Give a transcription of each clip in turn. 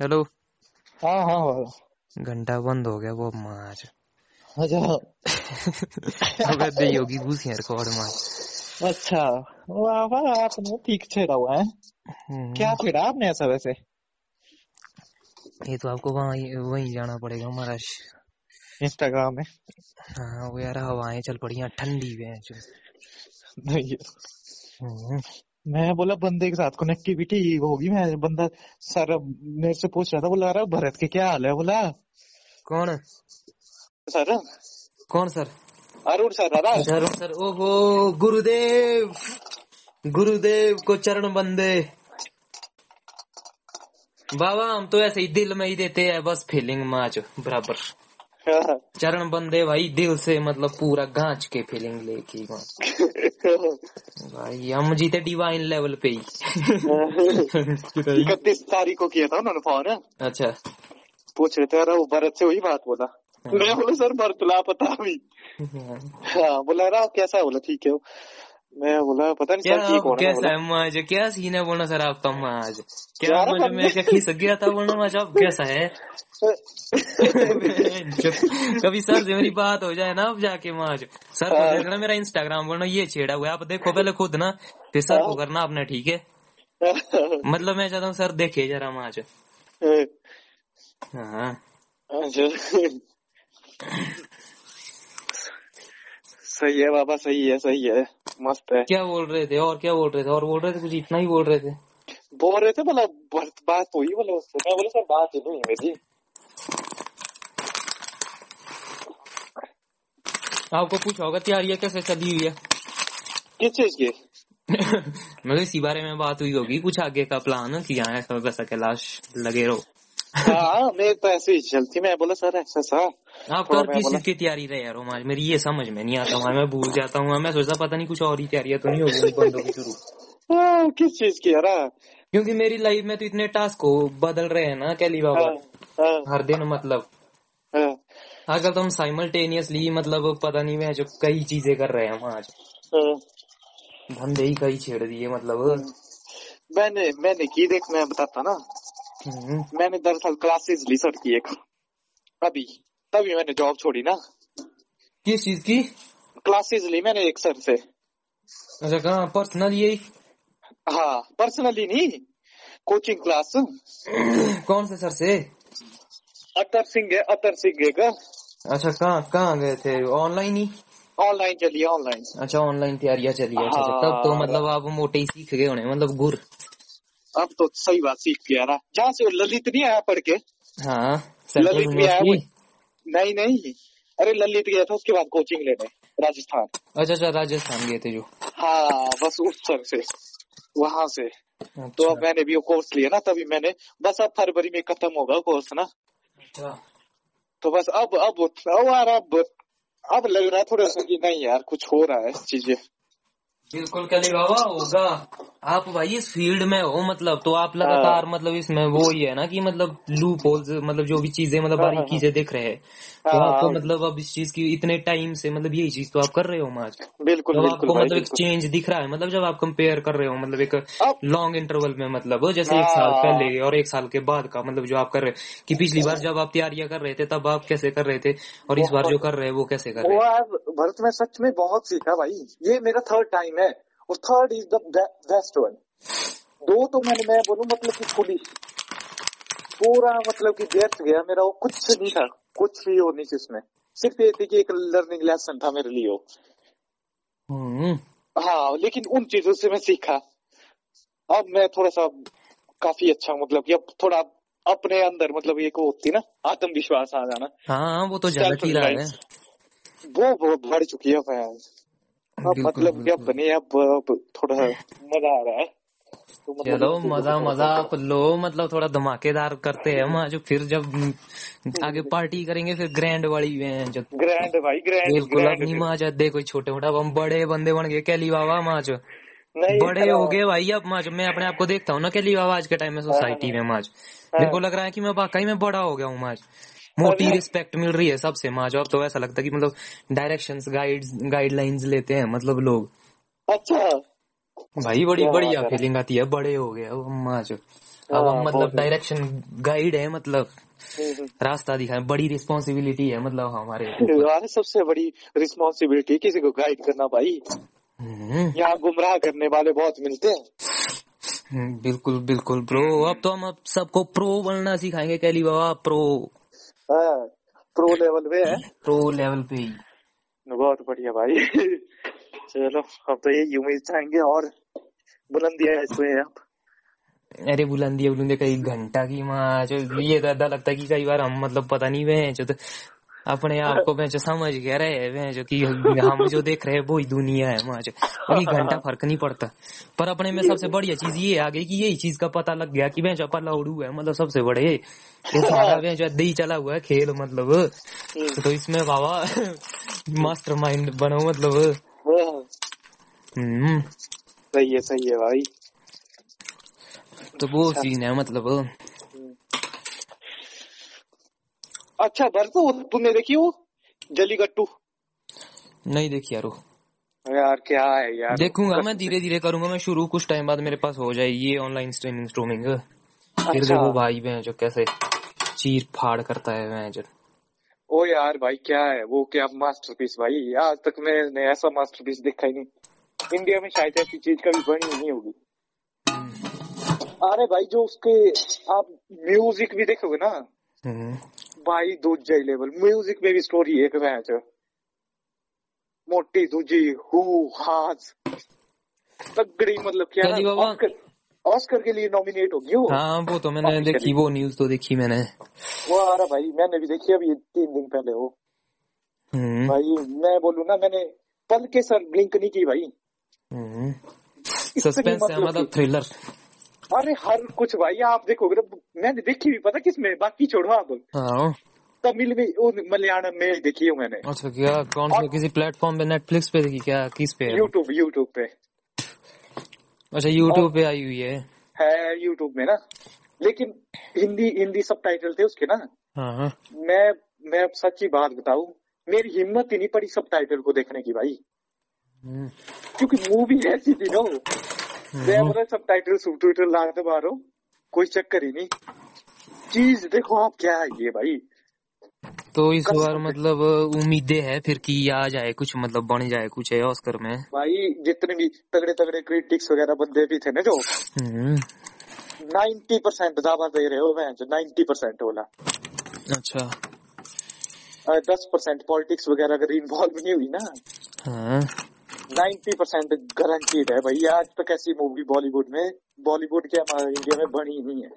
Hello. हाँ हाँ हाँ। घंटा बंद हो गया वो मार अच्छा। अबे दे होगी घुसियाँ रिकॉर्ड मार अच्छा। वाह वाह आपने ठीक छेड़ा हुआ है। हम्म, क्या छेड़ा आपने ऐसा वैसे? ये तो आपको वहीं वहीं जाना पड़ेगा महाराज इंस्टाग्राम में। हाँ वो यार हवाएँ चल पड़ी हैं ठंडी नहीं। हम्म, मैं बोला बंदे के साथ कनेक्टिविटी होगी मैं बंदा सर मेरे से पूछ रहा था बोला अरे भरत के क्या हाल है? बोला कौन? सर। कौन सर? अरुण सर अरे सर सर ओहो गुरुदेव गुरुदेव को चरण बंदे। बाबा हम तो ऐसे ही दिल में ही देते हैं बस फीलिंग माच बराबर। चरण बंदे भाई दिल से मतलब पूरा गांच के फीलिंग लेके भाई हम जीते डिवाइन लेवल पे ही। इकतीस तारीख को किया था उन्होंने फ़ोन अच्छा। पूछ रहे थे अरे वो भरत से वही बात? बोला। मैं बोला सर भरत लापता अभी हाँ। बोला रहा कैसा है? बोला ठीक है। मैं बोला पता नहीं क्या सर ठीक होना कैसा है माज क्या सीन है बोलना सर आपका माज क्या मुझे मैं क्या खिसक गया था बोलना माज अब कैसा है? कभी सर से मेरी बात हो जाए ना अब जाके माज सर को हाँ। देखना मेरा इंस्टाग्राम बोलना ये छेड़ा हुआ है। आप देखो पहले खुद ना फिर सर को करना आपने ठीक है? मतलब मैं चाहता हूँ सर देखे जरा माज हाँ। अच्छा सही है बाबा सही है सही है। मस्त है। क्या बोल रहे थे? और क्या बोल रहे थे? और बोल रहे थे कुछ इतना ही बोल रहे थे? बोल रहे थे बोला बात बात हुई बोला उससे। मैं बोला सर बात ही नहीं मेरी आपको पूछा होगा तैयारियाँ कैसे चली हुई है? किस चीज़ की? मतलब इसी बारे में बात हुई होगी। कुछ आगे का प्लान कि यहाँ ऐसा कैलाश लगे रहो। हाँ मैं तो ऐसे ही चलती मैं बोला सर ऐसा सा। आप तो कर किस चीज़ की तैयारी रहे यार हमारी मेरी ये समझ में नहीं आता हमारा मैं भूल जाता हूँ मैं सोचता पता नहीं कुछ और ही तैयारियाँ तो नहीं होगी बंद होगी शुरू। हाँ, किस चीज़ की यार? हाँ, क्योंकि मेरी लाइफ में तो इतने टास्क हो बदल रहे हैं ना कैली बाबा। हाँ, हर दिन मतलब। हाँ, आजकल तो हम साइमल्टेनियसली मतलब पता नहीं मैं जो कई चीज़ें कर रहे हैं हम आज। हाँ। धंधे ही कई छेड़ दिए मतलब। मैंने मैंने की देख मैं बताता ना। मैंने दरअसल क्लासेस ली सर की एक। अभी तभी मैंने जॉब छोड़ी ना। किस चीज़ की? क्लासेस ली मैंने एक सर से। अच्छा कहाँ? पर्सनल यही हाँ पर्सनली नहीं कोचिंग क्लास कौन से सर से? अतर सिंह है अतर सिंह का। अच्छा कहाँ कहाँ गए थे? ऑनलाइन ही? ऑनलाइन चलिए ऑनलाइन अच्छा ऑनलाइन तैयारियाँ चलिए अच्छा अच्छा, हाँ। तब तो मतलब आप मोटे ही सीख गए होने मतलब गुर अब तो सही बात सीख गया ना जहाँ से ललित नहीं आया पढ़ के हाँ ललित भी आया नहीं नहीं। अरे ललित गया था उसके बाद कोचिंग लेने राजस्थान। अच्छा अच्छा राजस्थान गए थे जो। हाँ बस उस सर से वहाँ से। अच्छा। तो अच्छा। अब मैंने भी वो कोर्स लिया ना तभी मैंने बस अब फरवरी में खत्म होगा कोर्स ना। अच्छा। तो बस अब अब अब यार अब अब लग रहा है थोड़ा सा कि नहीं यार कुछ हो रहा है चीज़ें। बिल्कुल कली बाबा होगा। आप भाई इस फ़ील्ड में हो मतलब तो आप लगातार मतलब इसमें वो ही है ना कि मतलब लूप होल्स मतलब जो भी चीज़ें मतलब हाँ, बारीकी से दिख रहे हैं। तो हाँ, आपको हाँ। मतलब अब इस चीज़ की इतने टाइम से मतलब यही चीज़ तो आप कर रहे हो आज बिल्कुल जब आपको मतलब एक चेंज दिख रहा है मतलब जब आप कंपेयर कर रहे हो मतलब एक लॉन्ग इंटरवल में मतलब जैसे एक साल हाँ। पहले और एक साल के बाद का मतलब जो आप कर रहे कि पिछली बार जब आप तैयारियाँ कर रहे थे तब आप कैसे कर रहे थे और इस बार जो कर रहे हैं वो कैसे कर रहे हैं? भरत में सच में बहुत सीखा भाई। ये मेरा थर्ड टाइम है। और third is the best one दो तो मैंने मैं बोलूँ मतलब कि फुली पूरा मतलब कि व्यर्थ गया मेरा वो कुछ नहीं था। कुछ भी हो नहीं इसमें। सिर्फ़ ये थी कि एक लर्निंग लेसन था मेरे लिए। वो हम्म, हाँ लेकिन उन चीज़ों से मैं सीखा। अब मैं थोड़ा सा काफ़ी अच्छा मतलब कि अब थोड़ा अपने अंदर मतलब एक वो होती ना आत्मविश्वास आ जाना। हाँ वो तो ही है। वो बहुत बढ़ चुकी है मैं मतलब कि अब बिल्कुल। बने अब अब थोड़ा मज़ा आ रहा है। तो मतलब चलो मज़ा मज़ा आप लो मतलब थोड़ा धमाकेदार करते हैं हम जो फिर जब आगे पार्टी करेंगे फिर ग्रैंड वाली जो ग्रैंड भाई ग्रैंड बिल्कुल ग्रैंड अपनी माँ दे कोई छोटे मोटा हम बड़े बंदे बन गए कैली बाबा माँ जो बड़े हो गए भाई अब माँ जो मैं अपने आप को देखता हूँ ना कैली बाबा आज के टाइम में सोसाइटी में माँ मेरे को लग रहा है कि मैं वाकई में बड़ा हो गया हूँ माँ मोटी रिस्पेक्ट मिल रही है सबसे माँ जो अब तो ऐसा लगता है कि मतलब डायरेक्शंस गाइड्स गाइडलाइंस लेते हैं मतलब लोग। अच्छा। भाई बड़ी बढ़िया फीलिंग आती है बड़े हो गए अब माँ जो। अब हाँ, हम मतलब डायरेक्शन गाइड है मतलब। हम्म, हम्म। रास्ता दिखाए बड़ी रिस्पॉन्सिबिलिटी है मतलब हमारे सबसे बड़ी रिस्पॉन्सिबिलिटी किसी को गाइड करना भाई। हम्म, यहाँ गुमराह करने वाले बहुत मिलते हैं। बिल्कुल बिल्कुल प्रो अब तो हम अब सबको प्रो बनना सिखाएँगे कैली बाबा प्रो हाँ प्रो लेवल पे है। प्रो लेवल पे ही। बहुत बढ़िया भाई। चलो अब तो ये उम्मीद ही चाहेंगे और बुलंदिया इसमें आप। अरे बुलंदिया बुलंदिया कई घंटा की माँ जो ये दादा लगता है कि कई बार हम मतलब पता नहीं हुए हैं जो तो अपने आप को मैं जो समझ गया रहे वे जो कि हम जो देख रहे हैं वो ही दुनिया है जो। कोई घंटा फ़र्क नहीं पड़ता। पर अपने में सबसे बढ़िया चीज़ ये आ गई कि यही चीज़ का पता लग गया कि मैं जो पलाउडू है मतलब सबसे बड़े। ये सारा जो दही चला हुआ है खेल मतलब। तो इसमें बाबा मास्टर माइंड बनो मतलब। हाँ, हम्म। सही है सही है भाई। तो वो सीन है मतलब। अच्छा भरतो तूने देखी वो? जलीकट्टू नहीं देखी यारो यार क्या है यार? देखूँगा मैं धीरे धीरे करूँगा मैं शुरू कुछ टाइम बाद मेरे पास हो जाएगी ये ऑनलाइन स्ट्रीमिंग स्ट्रीमिंग फिर अच्छा। देखो भाई बहन जो कैसे चीर फाड़ करता है मैं जो। ओ यार भाई क्या है? वो क्या मास्टरपीस भाई? आज तक मैंने ऐसा मास्टरपीस देखा ही नहीं। इंडिया में शायद ऐसी चीज़ कभी बनी नहीं होगी। अरे भाई जो उसके आप म्यूज़िक भी देखोगे ना भाई दूजा ही लेवल म्यूज़िक में भी स्टोरी एक मैच मोटी दूजी हु हाज तगड़ी मतलब क्या बाबा। ऑस्कर ऑस्कर के लिए नॉमिनेट होगी वो हाँ वो तो मैंने. देखी वो न्यूज़ तो देखी मैंने वो आ रहा भाई मैंने भी देखी अभी तीन दिन पहले वो भाई मैं बोलूँ ना मैंने पल के सर ब्लिंक नहीं की भाई। सस्पेंस है मतलब थ्रिलर अरे हर कुछ भाई आप देखोगे ना मैंने देखी भी पता किसमें? बाकी छोड़ो आप। हाँ। तमिल में वो मलयालम में देखी है मैंने। अच्छा क्या कौन से किसी प्लेटफॉर्म पे नेटफ्लिक्स पे देखी क्या? किस पे? यूट्यूब यूट्यूब पे। अच्छा यूट्यूब पे आई हुई है। है यूट्यूब में ना। लेकिन हिंदी हिंदी सब टाइटल थे उसके ना। हाँ हाँ। मैं मैं अब सच्ची बात बताऊ मेरी हिम्मत ही नहीं पड़ी सब टाइटल को देखने की भाई। हम्म, क्योंकि मूवी ऐसी थी ना। मैं बोला सब टाइटल सब टाइटल ला दे मारो कोई चक्कर ही नहीं। चीज़ देखो आप क्या है ये भाई। तो इस बार मतलब उम्मीदें है फिर कि आ जाए कुछ मतलब बन जाए कुछ है ऑस्कर में। भाई जितने भी तगड़े तगड़े क्रिटिक्स वगैरह बंदे भी थे ना जो हम्म, नाइन्टी परसेंट दावा दे रहे हो मैं नाइन्टी परसेंट बोला अच्छा। दस परसेंट पॉलिटिक्स वगैरह अगर इन्वॉल्व नहीं हुई ना। हाँ। नाइन्टी परसेंट गारंटीड है भाई। आज तक ऐसी मूवी बॉलीवुड में बॉलीवुड के हमारे इंडिया में बनी ही नहीं है।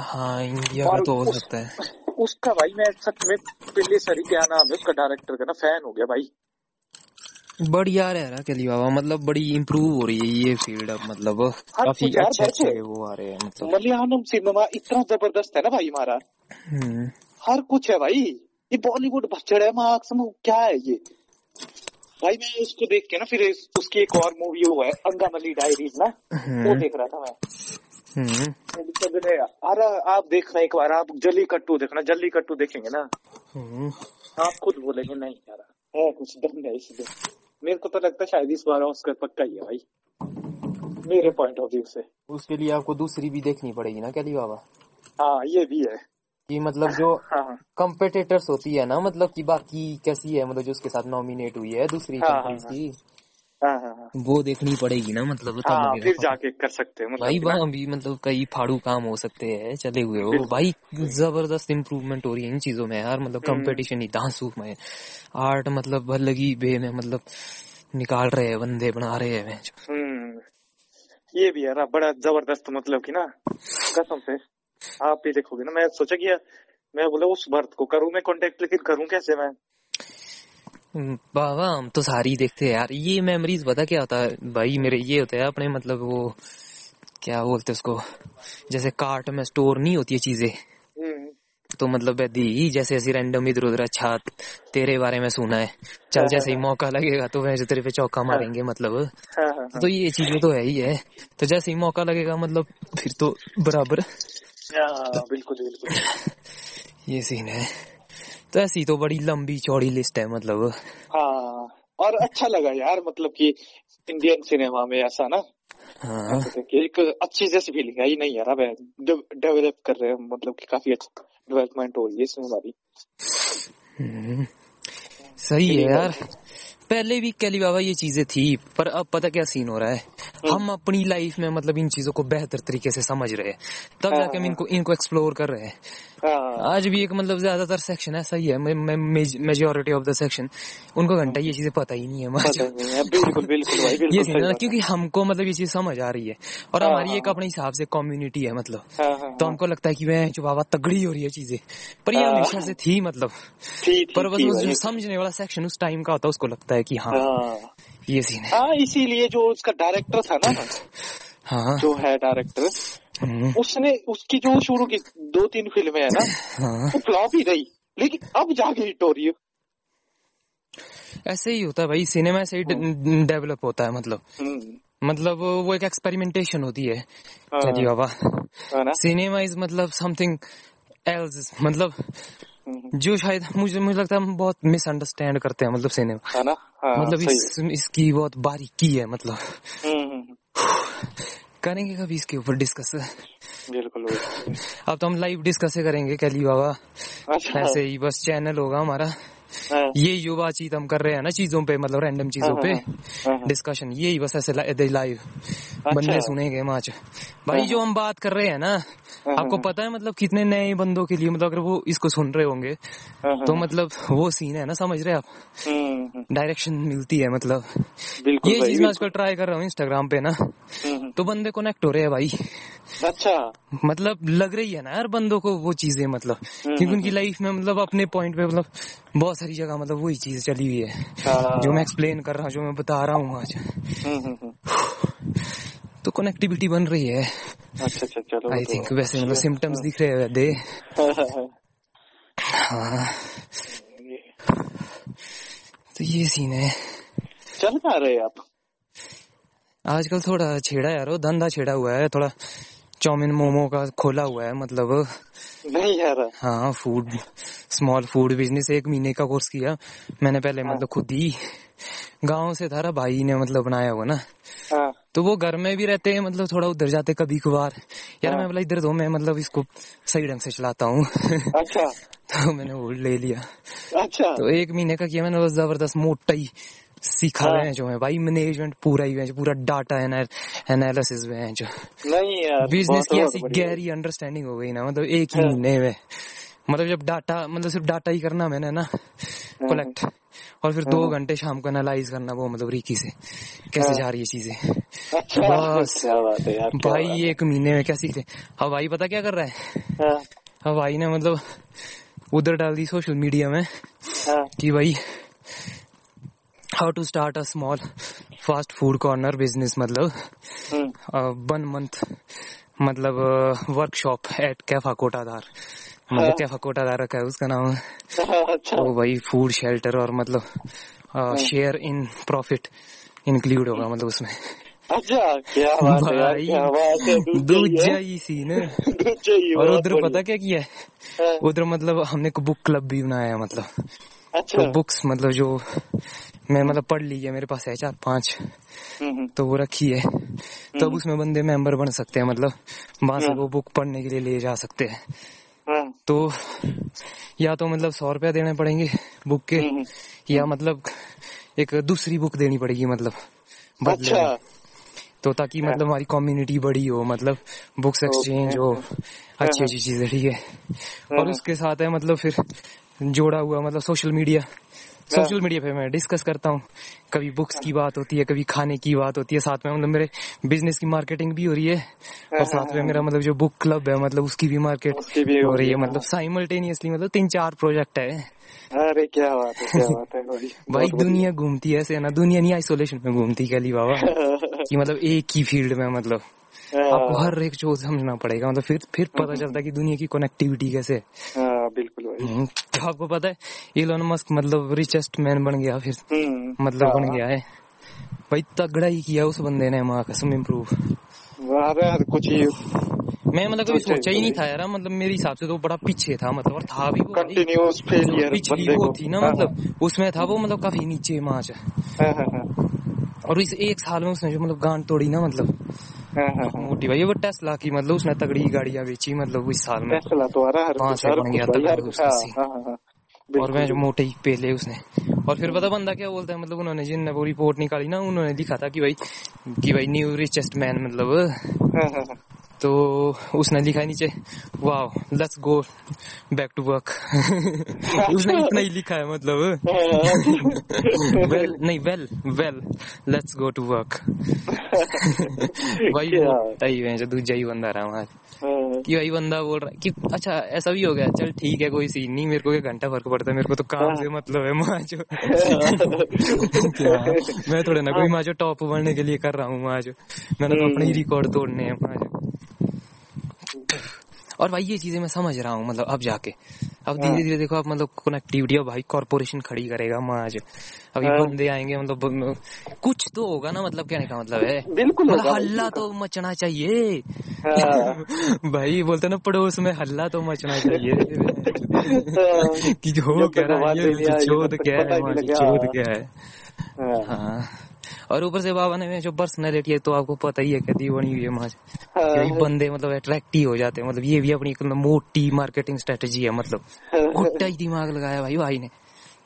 हाँ इंडिया का तो हो सकता है। उसका भाई मैं सच में पहले सरी क्या नाम है उसका डायरेक्टर का ना फ़ैन हो गया भाई। बढ़िया रह रहा कली बाबा मतलब बड़ी इम्प्रूव हो रही है ये फ़ील्ड अब मतलब काफ़ी अच्छे अच्छे वो आ रहे हैं मतलब। मलयालम सिनेमा इतना ज़बरदस्त है ना भाई हमारा। हम्म, हर कुछ है भाई। ये बॉलीवुड बच्चड़ है मार्क्स क्या है ये? भाई मैं उसको देख के ना फिर उसकी एक और मूवी वो है अंगामली डायरीज ना वो हम्म, देख रहा था मैं। हम्म, अरे आप देखना एक बार आप जल्ली कट्टू देखना जल्ली कट्टू देखेंगे ना। हम्म। आप खुद बोलेंगे नहीं यार है कुछ दम है इसमें मेरे को तो लगता है शायद इस बार ऑस्कर पक्का ही है भाई मेरे पॉइंट ऑफ़ व्यू से। उसके लिए आपको दूसरी भी देखनी पड़ेगी ना कली बाबा? हाँ ये भी है। कि मतलब जो हाँ हाँ। कंपेटेटर्स होती है ना मतलब कि बाकी कैसी है मतलब जो उसके साथ नॉमिनेट हुई है दूसरी हाँ, हाँ, कंपनीज़ की। हाँ हाँ हाँ। वो देखनी पड़ेगी ना मतलब हाँ फिर जाके कर सकते हैं भाई मतलब वहाँ भी मतलब कई फाड़ू काम हो सकते हैं चले हुए हो। भाई ज़बरदस्त इम्प्रूवमेंट हो रही है इन चीज़ों में यार मतलब हम्म। कंपटीशन ही दांसू में। आर्ट मतलब लगी बे में मतलब निकाल रहे हैं बंदे बना रहे हैं। हम्म। ये भी है ना बड़ा ज़बरदस्त मतलब कि ना कसम से। आप भी देखोगे ना। मैं सोचा कि मैं बोला उस भरत को करूँ मैं कांटेक्ट लेकिन करूँ कैसे मैं? हम्म, बाबा हम तो सारी देखते हैं यार। ये मेमोरीज पता क्या होता है? भाई मेरे ये होता है अपने मतलब वो क्या बोलते हैं उसको? जैसे कार्ट में स्टोर नहीं होती है चीज़ें। हम्म, तो मतलब दी जैसे ऐसी रैंडम इधर उधर अच्छा तेरे बारे में सुना है। चल जैसे ही मौका लगेगा तो वैसे तेरे पे चौका मारेंगे मतलब। हाँ हाँ हाँ। तो ये चीज़ें तो है ही है। तो जैसे ही मौका लगेगा मतलब फिर तो बराबर। हाँ, बिल्कुल बिल्कुल। ये सीन है। तो ऐसी तो बड़ी लंबी चौड़ी लिस्ट है मतलब। हाँ और अच्छा लगा यार मतलब कि इंडियन सिनेमा में ऐसा ना हाँ। एक अच्छी जैसी फीलिंग आई नहीं यार अब डेवलप कर रहे हैं मतलब कि काफ़ी अच्छा डेवलपमेंट हो रही है इसमें हमारी हम्म, सही है यार। पहले भी कैली बाबा ये चीज़ें थी पर अब पता क्या सीन हो रहा है? हम्म। हम अपनी लाइफ में मतलब इन चीज़ों को बेहतर तरीके से समझ रहे हैं। तब जाके हम इनको इनको एक्सप्लोर कर रहे हैं। हाँ। आज भी एक मतलब ज़्यादातर सेक्शन ऐसा ही है। मेजोरिटी ऑफ़ द सेक्शन उनको घंटा ये चीज़ें पता ही नहीं है है। बिल्कुल बिल्कुल ये सीन है है। क्योंकि हमको मतलब ये चीज़ समझ आ रही है। और हाँ, हमारी हाँ, एक अपने हिसाब से कम्युनिटी है मतलब। हाँ हाँ तो हमको लगता है कि वह जो बाबा तगड़ी हो रही है चीज़ें पर ये हाँ। हमेशा से थी मतलब। पर बस। समझने वाला सेक्शन उस टाइम का होता है उसको लगता है कि हाँ हाँ। ये सीन है। हाँ इसीलिए जो उसका डायरेक्टर था ना हाँ। जो है डायरेक्टर हम्म, उसने उसकी जो शुरू की दो तीन फ़िल्में है ना हाँ। वो फ्लॉप ही रही। लेकिन अब जाके हिट हो रही है। ऐसे ही होता है भाई सिनेमा ऐसे ही डेवलप होता है मतलब। हम्म, मतलब वो एक एक्सपेरिमेंटेशन होती है हाँ, क्या जी बाबा। सिनेमा इज़ मतलब समथिंग एल्स मतलब हम्म, जो शायद मुझे मुझे लगता है हम बहुत मिसअंडरस्टैंड करते हैं मतलब सिनेमा है। ना? हाँ मतलब इस, इस, इसकी बहुत बारीकी है मतलब। करेंगे कभी इसके ऊपर डिस्कस बिल्कुल। अब तो हम लाइव डिस्कस करेंगे कैली बाबा। अच्छा। ऐसे ही बस चैनल होगा हमारा। ये युवा बातचीत हम कर रहे हैं ना चीज़ों पे मतलब रैंडम चीज़ों पे हाँ, हाँ, डिस्कशन यही बस ऐसे लाइव बंदे सुनेंगे मैच भाई हाँ, जो हम बात कर रहे हैं ना हाँ, आपको हाँ, पता है मतलब कितने नए बंदों के लिए मतलब अगर वो इसको सुन रहे होंगे हाँ, हाँ, तो मतलब वो सीन है ना समझ रहे आप? हम्म, हम्म, डायरेक्शन मिलती है मतलब। ये चीज़ मैं। आजकल ट्राई कर रहा हूँ इंस्टाग्राम पे ना हम्म, हम्म, तो बंदे कनेक्ट हो रहे हैं भाई। अच्छा। मतलब लग रही है ना यार बंदों को वो चीज़ें मतलब हम्म, क्योंकि उनकी लाइफ में मतलब अपने पॉइंट पे मतलब बहुत सारी जगह मतलब वही चीज़ चली हुई है। हाँ, जो मैं एक्सप्लेन कर रहा हूँ जो मैं बता रहा हूँ आज। हम्म, हम्म, हम्म, तो कनेक्टिविटी बन रही है। अच्छा अच्छा चलो आई तो थिंक वैसे मतलब सिम्टम्स दिख रहे हैं दे। हाँ। तो ये सीन है। चल कहाँ रहे आप। आजकल थोड़ा छेड़ा यार वो धंधा छेड़ा हुआ है थोड़ा चाउमीन मोमो का खोला हुआ है मतलब। नहीं यार हाँ फ़ूड स्मॉल फ़ूड बिज़नेस एक महीने का कोर्स किया। मैंने पहले हाँ। मतलब खुद ही गाँव से था भाई ने मतलब बनाया हुआ ना। हाँ। तो वो घर में भी रहते हैं मतलब थोड़ा उधर जाते कभी कभार। यार हाँ। मैं बोला इधर दो मैं मतलब इसको सही ढंग से चलाता हूँ। अच्छा। तो मैंने वो ले लिया। अच्छा। तो एक महीने का किया मैंने बस ज़बरदस्त मोटा ही सीखा हाँ। है जो है भाई मैनेजमेंट पूरा ही है जो पूरा डाटा एनालिसिस में है जो नहीं यार बिज़नेस की ऐसी गहरी अंडरस्टैंडिंग हो गई ना मतलब एक ही हाँ। महीने में मतलब जब डाटा मतलब सिर्फ़ डाटा ही करना मैंने ना हाँ। कलेक्ट और फिर दो हाँ। घंटे शाम को एनालाइज करना वो मतलब रीकी से कैसे हाँ। जा रही है चीज़ें अच्छा बस। है भाई एक महीने में क्या सीखे अब भाई पता क्या कर रहा है है। हाँ अब भाई ने मतलब उधर डाल दी सोशल मीडिया में हाँ कि भाई how to start a small fast food corner business मतलब वन मंथ मतलब वर्कशॉप एट कैफा कोटाधार हाँ। मतलब कैफा कोटाधार रखा है उसका नाम अच्छा। तो भाई फ़ूड शेल्टर और मतलब शेयर इन प्रॉफिट इंक्लूड होगा मतलब उसमें। अच्छा क्या बात है क्या बात है ही सीन है और उधर पता क्या किया है? हाँ, उधर मतलब हमने एक बुक क्लब भी बनाया है मतलब। अच्छा। तो बुक्स मतलब जो मैं मतलब पढ़ ली है मेरे पास है चार पाँच। हम्म, हम्म, तो वो रखी है। तब हम्म, उसमें बंदे मेंबर बन सकते हैं मतलब वहाँ से हाँ। वो बुक पढ़ने के लिए ले जा सकते हैं। हाँ, तो या तो मतलब सौ रुपया देने पड़ेंगे बुक के या मतलब एक दूसरी बुक देनी पड़ेगी मतलब बदले अच्छा। तो ताकि हाँ। मतलब हमारी कम्युनिटी बड़ी हो मतलब बुक्स एक्सचेंज हो अच्छी अच्छी चीज़ें ठीक है। और हाँ। उसके साथ है मतलब फिर जोड़ा हुआ मतलब सोशल मीडिया सोशल मीडिया पे मैं डिस्कस करता हूँ। कभी बुक्स की बात होती है कभी खाने की बात होती है साथ में मतलब मेरे बिज़नेस की मार्केटिंग भी हो रही है। और साथ में मेरा मतलब जो बुक क्लब है मतलब उसकी भी मार्केट उसकी भी हो रही है। मतलब साइमल्टेनियसली मतलब तीन चार प्रोजेक्ट है। अरे क्या बात है क्या बात है भाई। भाई दुनिया घूमती है ऐसे ना। दुनिया नहीं आइसोलेशन में घूमती कैली बाबा। कि मतलब एक ही फ़ील्ड में मतलब। आपको हर एक चीज़ समझना पड़ेगा। मतलब फिर फिर पता चलता है कि दुनिया की कनेक्टिविटी कैसे है। हाँ बिल्कुल भाई। तो आपको पता है इलोन मस्क मतलब रिचेस्ट मैन बन गया फिर। हम्म, मतलब बन हाँ। गया है। भाई तगड़ा ही किया उस बंदे ने माँ कसम इम्प्रूव कुछ ही मैं मतलब कभी सोचा ही नहीं। था यार मतलब मेरे हिसाब से तो बड़ा पीछे था मतलब और था भी वो भाई। कंटिन्यूस फेलियर पिछली वो थी ना हाँ, मतलब उसमें था वो मतलब काफ़ी नीचे माच। हाँ, हाँ, हाँ, और इस एक साल में उसने जो मतलब गांड तोड़ी ना मतलब। हाँ हाँ हाँ मोटी भाई वो टेस्ला की मतलब उसने तगड़ी गाड़ियाँ बेची मतलब इस साल में। टेस्ला तो आ रहा है पाँच हर बन गया हर और मैं वह जो मोटे ही पेले उसने। और फिर पता बंदा क्या बोलता है मतलब उन्होंने जिन वो रिपोर्ट निकाली ना उन्होंने लिखा था कि भाई कि भाई न्यू रिचेस्ट मैन मतलब। हाँ, हाँ, हाँ। तो उसने लिखा है नीचे वाह let's go back to work उसने इतना ही लिखा है मतलब। वेल नहीं well well let's go to work भाई ही है जो दूजा ही बंदा रहा वहाँ हाँ, कि भाई बंदा बोल रहा है कि अच्छा ऐसा भी हो गया चल ठीक है कोई सीन नहीं मेरे को एक घंटा फ़र्क पड़ता है मेरे को तो काम से मतलब है माँ जो मैं थोड़े ना कोई माँ जो टॉप बनने के लिए कर रहा हूँ माँ जो मैंने तो अपने ही रिकॉर्ड तोड़ने हैं माँ जो और भाई ये चीज़ें मैं समझ रहा हूँ मतलब अब जाके। अब धीरे धीरे देखो आप मतलब कनेक्टिविटी अब भाई कॉर्पोरेशन खड़ी करेगा माँ जो अभी हाँ। बंदे आएँगे मतलब कुछ तो होगा ना मतलब कहने का मतलब है। बिल्कुल मतलब हल्ला तो मचना चाहिए। हाँ, भाई बोलते ना पड़ोस में हल्ला तो मचना चाहिए। हाँ, कि जो क्या रहा है क्या है ही क्या है। हाँ, हाँ। और ऊपर से बाबा ने जो पर्सनैलिटी है तो आपको पता ही है कैसी बनी हुई है वहाँ यही हाँ, बंदे मतलब अट्रैक्टिव हो जाते हैं। मतलब ये भी अपनी मतलब मोटी मार्केटिंग स्ट्रेटेजी है मतलब। मोटा ही दिमाग लगाया भाई भाई ने।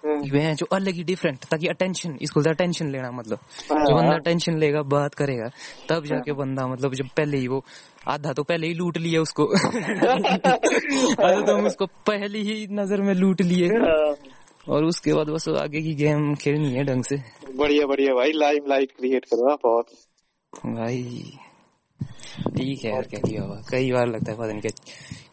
हाँ, वह जो अलग ही डिफरेंट ताकि अटेंशन इसको अटेंशन लेना मतलब। हाँ। जो बंदा अटेंशन लेगा बात करेगा। तब जाके बंदा मतलब जब पहले ही वो आधा तो पहले ही लूट लिया उसको। आधा तो हम उसको पहले ही नज़र में लूट लिए। हाँ, और उसके बाद बस आगे की गेम खेलनी है ढंग से। बढ़िया बढ़िया भाई लाइम लाइट क्रिएट करो आप बहुत भाई ठीक है यार क्या? किया हुआ कई बार लगता है पता नहीं क्या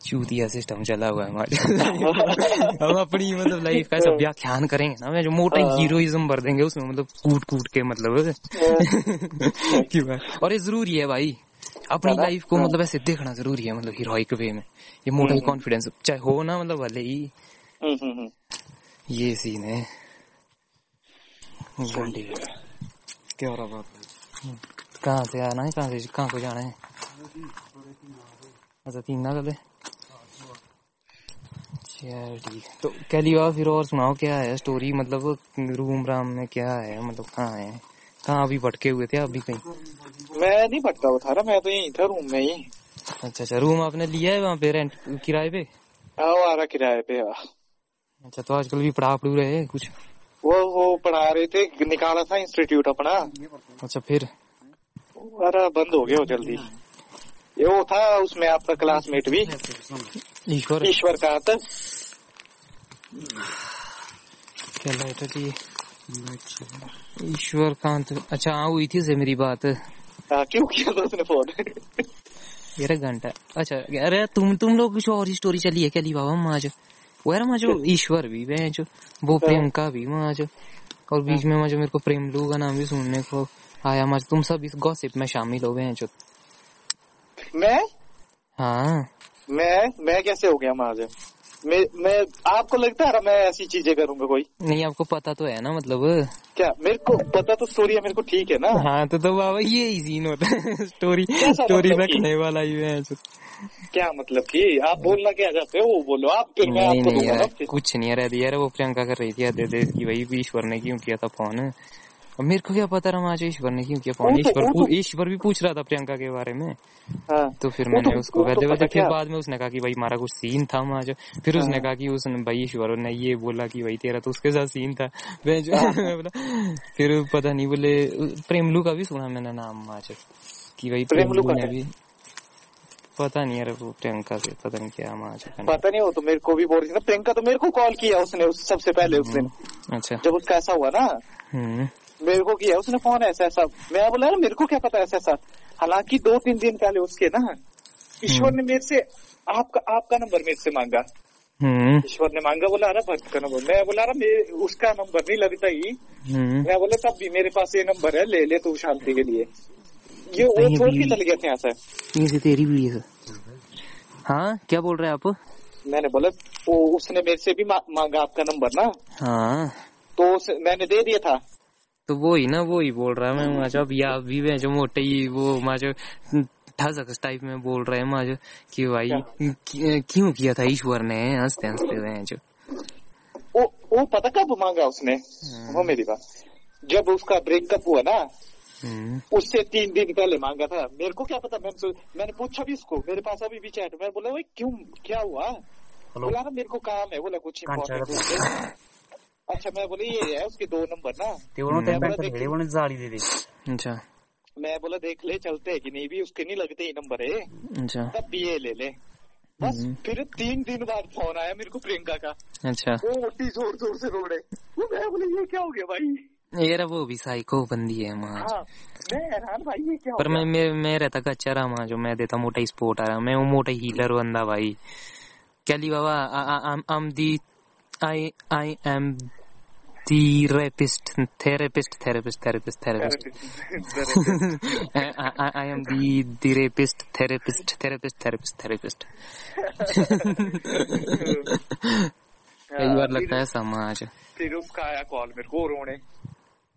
चूतिया सिस्टम चला हुआ है हमारे हम अपनी मतलब लाइफ का ऐसा व्याख्यान करेंगे ना मैं जो मोटा हाँ। हीरोइज्म भर देंगे उसमें मतलब कूट कूट के मतलब। की बात और ये ज़रूरी है भाई अपनी लाइफ को हाँ। मतलब ऐसे देखना ज़रूरी है मतलब हीरोइक वे में। ये मोटा हम्म। कॉन्फिडेंस चाहे हो ना मतलब भले ही। हम्म, हम्म, हम्म। ये सीन है। घंटे क्या हो रहा बात कहाँ से आना है? कहाँ से कहाँ को जाना है? अच्छा तीन ना ठीक। है। तो कैलिवा फिर और सुनाओ क्या है स्टोरी मतलब रूम राम में क्या है? मतलब कहाँ है? कहाँ अभी भटके हुए थे? अभी कहीं? मैं नहीं भटका हुआ था ना मैं तो यहीं था रूम में ही। अच्छा अच्छा रूम आपने लिया है वहाँ पे रेंट किराए पे? आओ आ रहा किराए पे हाँ। अच्छा तो आजकल भी पढ़ा पढ़ू रहे हैं कुछ? वो वो पढ़ा रहे थे निकाला था इंस्टीट्यूट अपना। अच्छा फिर? अरे बंद हो गया वो जल्दी। ये वो था उसमें आपका क्लासमेट भी। ईश्वर। ईश्वर का था क्या लाइट थी ईश्वर कांत अच्छा हाँ हुई थी उससे मेरी बात। हाँ, क्यों किया था उसने फ़ोन ग्यारह घंटा। अच्छा अरे तुम तुम लोग कुछ और ही स्टोरी चली है क्या ली बाबा माँ वो माँ जो ईश्वर भी वे जो वो प्रियंका भी वहाँ जो और बीच में मजो जो मेरे को प्रेम लू का नाम भी सुनने को आया मज तुम सब इस गॉसिप में शामिल हो गए हैं जो। मैं? हाँ। मैं? मैं कैसे हो गया महाजन मैं मैं आपको लगता है मैं ऐसी चीज़ें करूँगा कोई? नहीं आपको पता तो है ना मतलब। क्या मेरे को पता तो स्टोरी है मेरे को ठीक है ना? हाँ तो तो बाबा ये ही। सीन होता है स्टोरी स्टोरी मतलब? रखने वाला ही है क्या मतलब कि आप बोलना क्या चाहते हो वो बोलो। आप फिर मैं नहीं आपको नहीं यार कुछ नहीं यार यार वो प्रियंका कर रही थी यार दे दे कि भाई ईश्वर ने क्यों किया था फ़ोन अब मेरे को क्या पता रहा आज ईश्वर ने क्यों किया? फ़ोन ईश्वर ईश्वर भी पूछ रहा था प्रियंका के बारे में। हाँ। तो फिर मैंने उसको तो वैसे वैसे फिर बाद में उसने कहा कि भाई हमारा कुछ सीन था वहाँ जो। फिर उसने हाँ। कहा कि उसने भाई ईश्वर ने ये बोला कि भाई तेरा तो उसके साथ सीन था। हाँ। फिर पता नहीं बोले प्रेमलू का भी सुना मैंने नाम वहाँ कि भाई प्रेमलू ने भी पता नहीं यार वो प्रियंका से पता नहीं क्या वहाँ पता नहीं वो तो मेरे को भी बोल रही थी प्रियंका तो मेरे को कॉल किया उसने उस सबसे पहले उस दिन। अच्छा। जब उसका ऐसा हुआ ना। हम्म। मेरे को किया उसने फ़ोन ऐसा ऐसा। मैं बोला ना मेरे को क्या पता ऐसा ऐसा? हालाँकि दो तीन दिन पहले उसके ना ईश्वर ने मेरे से आपका आपका नंबर मेरे से मांगा। हम्म। ईश्वर ने मांगा बोला अरे भक्त का नंबर। मैं बोला अरे उसका नंबर नहीं लगता ही। हम्म। मैं बोला तब भी मेरे पास ये नंबर है ले ले तू शांति के लिए। ये वो छोड़ के चले गए थे यहाँ से। ये तेरी भी है। हाँ क्या बोल रहे हैं आप? मैंने बोला वो उसने मेरे से भी मांगा आपका नंबर ना? हाँ। तो मैंने दे दिया था। तो वो ही ना वो ही बोल रहा है मैं जब या भी मैं जो मोटे ही वो जो ठसक टाइप में बोल रहे हैं जो कि भाई क्यों? किया था ईश्वर ने? हँसते हँसते हुए जो। वो वो पता कब मांगा उसने। वो मेरी बात। जब उसका ब्रेकअप हुआ ना हम्म, उससे तीन दिन पहले मांगा था। मेरे को क्या पता? मैंने सो- मैंने पूछा भी उसको। मेरे पास अभी भी चैट मैं बोला भाई क्यों क्या हुआ? बोला ना मेरे को काम है। बोला कुछ इम्पोर्टेंट अच्छा मैं बोला ये है उसके दो नंबर ना। ते म्हणून हम्म. म्हणून जाळी दिली अच्छा। मैं बोला देख ले चलते है कि नहीं भी उसके नहीं लगते ही नंबर है। अच्छा। तब भी ये ले ले। बस हम्म. फिर तीन दिन बाद फ़ोन आया मेरे को प्रियंका का। अच्छा। वो उठी ज़ोर ज़ोर से रो रहे वो मैं बोले ये क्या हो गया भाई? यार वो भी साइको बंदी है माँ। हाँ मैं हैरान भाई ये क्या पर मैं मैं मैं रहता कच्चा रहा माँ जो मैं देता मोटा ही स्पोर्ट आ रहा मैं वो मोटा हीलर बंदा भाई। कैली बाबा? I am the I I am the rapist therapist therapist therapist therapist I am the the rapist therapist therapist therapist therapist कई बार लगता है समाज फिर उसका आया कॉल मेरे को रोने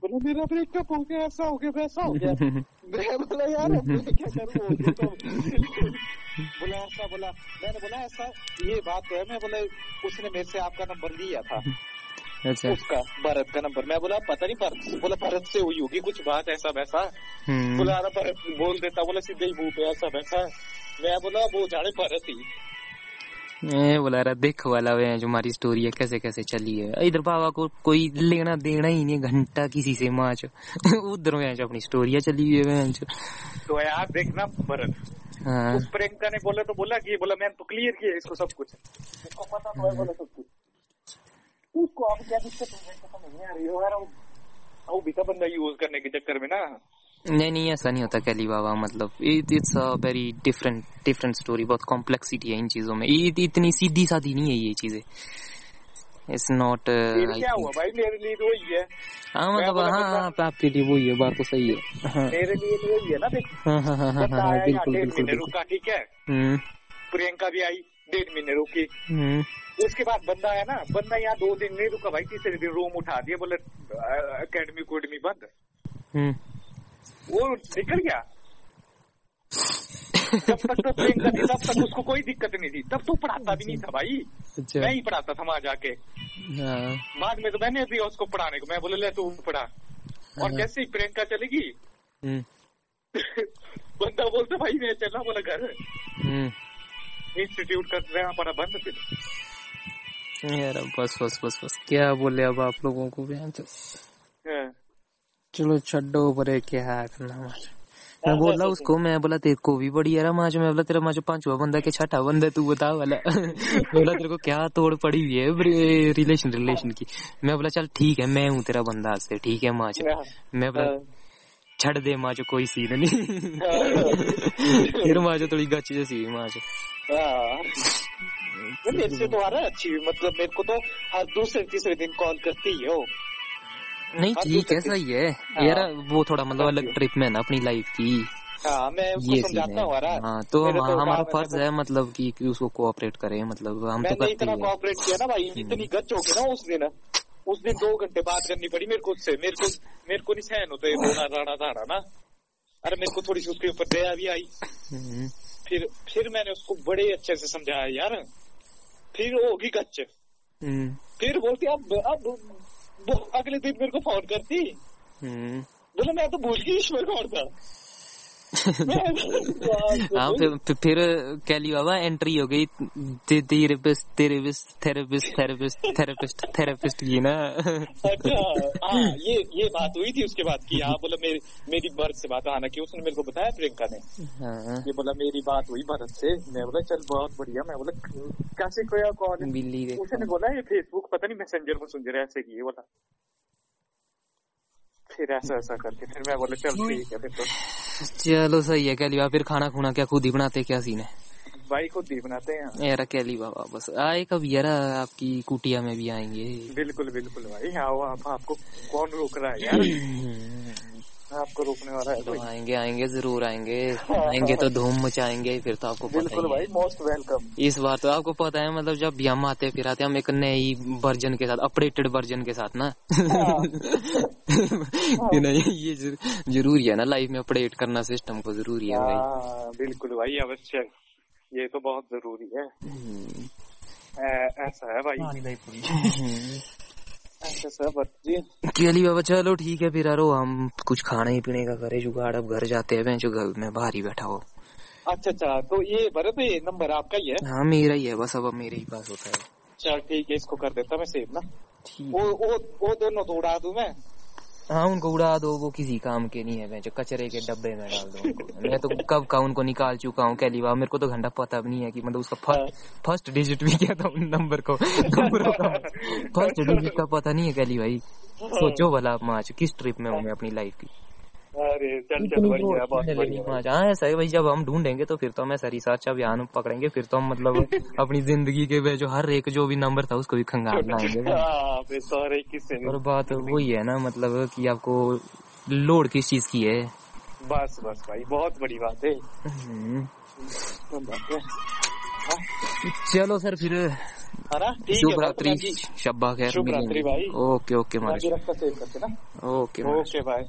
बोला मेरा ब्रेकअप हो गया? ऐसा हो गया वैसा हो गया। मैं बोला यार मैं क्या करूँ तो? बोला ऐसा बोला। मैंने बोला ऐसा ये बात तो है। मैं बोला उसने मेरे से आपका नंबर लिया था। अच्छा। उसका भरत का नंबर। मैं बोला पता नहीं भरत बोला भरत से हुई होगी कुछ बात ऐसा वैसा? हम्म। बोला अरे भरत बोल देता बोला सीधे ही मुँह पे ऐसा वैसा? मैं बोला वो जाने भरत ही। बोला रहा देख वाला वे जो हमारी स्टोरी है कैसे कैसे चली है। इधर बाबा को कोई लेना देना ही नहीं घंटा किसी से माच। उधर वे जो अपनी स्टोरियाँ चली हुई है तो यार देखना भरत हाँ। उस प्रियंका ने बोला तो बोला कि बोला मैंने तो क्लियर किया इसको सब कुछ। इसको पता तो है बोला सब कुछ। उसको अब क्या दिक्कत है समझ नहीं आ रही है यार वो वो भी का बंदा यूज़ करने के चक्कर में ना। नहीं नहीं ऐसा नहीं होता कैली बाबा मतलब it's a very different different story बहुत कॉम्प्लेक्सिटी है इन चीज़ों में। ये इतनी सीधी सादी नहीं है ये चीज़ें। इट्स नॉट मेरे लिए तो है। मतलब हाँ हाँ आपके लिए वही है बात तो सही है। मेरे लिए तो वही है ना हाँ हाँ हाँ हाँ हाँ बिल्कुल बिल्कुल रुका ठीक है? हम्म। प्रियंका भी आई डेढ़ महीने रुकी। हम्म। उसके बाद बंदा आया ना बंदा यहाँ दो दिन नहीं रुका भाई तीसरे दिन रूम उठा दिया बोले अकेडमी कोडमी बंद। हम्म। वो निकल गया। जब तक तो प्रियंका थी तब तक उसको कोई दिक्कत नहीं थी। तब तो पढ़ाता भी नहीं था भाई। अच्छा। मैं ही पढ़ाता था वहाँ जाके। हाँ। बाद में तो मैंने दिया उसको पढ़ाने को मैं बोले ले तू पढ़ा। और हाँ। जैसे ही प्रियंका चलेगी? हम्म। बंदा बोलता भाई मैं चला बोला घर। इंस्टीट्यूट कर रहे पड़ा बंद फिर। यार बस बस बस बस। क्या बोले अब आप लोगों को भी? हाँ। चलो छड्डो परे क्या करना माज मैं बोला उसको मैं बोला तेरे को भी बड़ी यार माज मैं बोला तेरा माज पांचवा बंदा के छठा बंदा तू बता वाला। बोला तेरे को क्या तोड़ पड़ी हुई है रिलेशन रिलेशन की। मैं बोला चल ठीक है मैं हूँ तेरा बंदा आज से ठीक है माज। हाँ। मैं बोला हाँ। छड़ दे माज कोई सीन नहीं। फिर माज थोड़ी गच जैसी हाँ। मेरे से तो आ रहा है अच्छी मतलब मेरे को तो हर दूसरे तीसरे दिन कॉल करती ही हो। नहीं हाँ, ठीक है सही है। हाँ। यार वो थोड़ा मतलब अलग ट्रिप में ना अपनी लाइफ की। हाँ मैं उसको ये समझाता हूँ। हाँ तो हमारा फ़र्ज़ है मतलब कि, उसको कोऑपरेट करें मतलब हम तो करते हैं कोऑपरेट किया ना भाई। इतनी गच होगी ना उस दिन। उस दिन दो घंटे बात करनी पड़ी मेरे को उससे। मेरे को मेरे को नहीं सहन होता ये रोना राना धाड़ा ना। अरे मेरे को थोड़ी सी उसके ऊपर दया भी आई। हम्म, फिर फिर मैंने उसको बड़े अच्छे से समझाया यार। फिर होगी गच हम्म, फिर बोलती अब अब वो अगले दिन मेरे को फ़ोन करती हम्म। बोले मैं तो भूल गई ईश्वर कौन था हाँ फिर फिर- फिर कैली बाबा एंट्री हो गई। Therapist therapist therapist therapist therapist therapist की ना। अच्छा हाँ ये ये बात हुई थी उसके बाद की। हाँ बोला मेरी मेरी भरत से बात हालाँकि उसने मेरे को बताया प्रियंका ने। हाँ। ये बोला मेरी बात हुई भरत से। मैं बोला चल बहुत बढ़िया। मैं बोला कैसे कोया कॉल उसने बोला ये फेसबुक पता नहीं मैसेंजर मैसेंजर ऐसे किए बोला फिर ऐसा ऐसा करके फिर मैं बोला चल ठीक है फिर तो। चलो सही है कहली बाबा फिर खाना खुना क्या खुद ही बनाते क्या सीन है? भाई खुद ही बनाते हैं। यार अकेली बाबा बस। आए कब यार आपकी कुटिया में भी आएँगे? बिल्कुल बिल्कुल भाई आओ आप आपको कौन रोक रहा है यार? आपको रोकने वाला है तो आएँगे आएँगे ज़रूर आएँगे। आएँगे तो धूम मचाएँगे फिर तो आपको पता बिल्कुल भाई मोस्ट वेलकम इस बार तो आपको पता है मतलब जब भी हम आते फिर आते हम एक नई वर्जन के साथ अपडेटेड वर्जन के साथ ना। कि नहीं ये जर- ज़रूरी है ना लाइफ में अपडेट करना सिस्टम को ज़रूरी है भाई। हाँ बिल्कुल भाई अवश्य। ये तो बहुत ज़रूरी है। हम्म, ऐसा है भाई। चलिए बाबा चलो ठीक है फिर अरो हम कुछ खाने ही पीने का करे जुगाड़ अब घर जाते हैं जो घर में बाहर ही बैठा हो। अच्छा अच्छा तो ये भरत ये नंबर आपका ही है? हाँ मेरा ही है बस अब मेरे ही पास होता है। चल ठीक है इसको कर देता मैं सेव ना। वो वो वो दोनों दौड़ा दूँ मैं? हाँ उनको उड़ा दो वो किसी काम के नहीं है जो कचरे के डब्बे में डाल दो उनको। मैं तो कब का उनको निकाल चुका हूँ कैली बार मेरे को तो घंटा पता भी नहीं है कि मतलब उसका फ़र्स्ट फ़र्स्ट डिजिट भी क्या था उन नंबर को नंबरों का। फ़र्स्ट डिजिट का पता नहीं है कैली भाई सोचो भला आप माच किस ट्रिप में हूँ मैं अपनी लाइफ की? अरे चल चल बढ़िया बहुत बढ़िया। हाँ ऐसा है भाई जब हम ढूंढेंगे तो फिर तो हमें सरी साचा अभियान पकड़ेंगे फिर तो हम मतलब अपनी ज़िंदगी के जो हर एक जो भी नंबर था उसको भी खंगाल हाँ किससे और बात वही है ना मतलब कि आपको लोड किस चीज़ की है? बस बस भाई बहुत बड़ी बात है। हम्म, तो चलो सर फिर शुभ रात्रि शब्बा खैर। भाई। ओके ओके मैं भी महाराज रखता सेव करके ना। Okay okay bye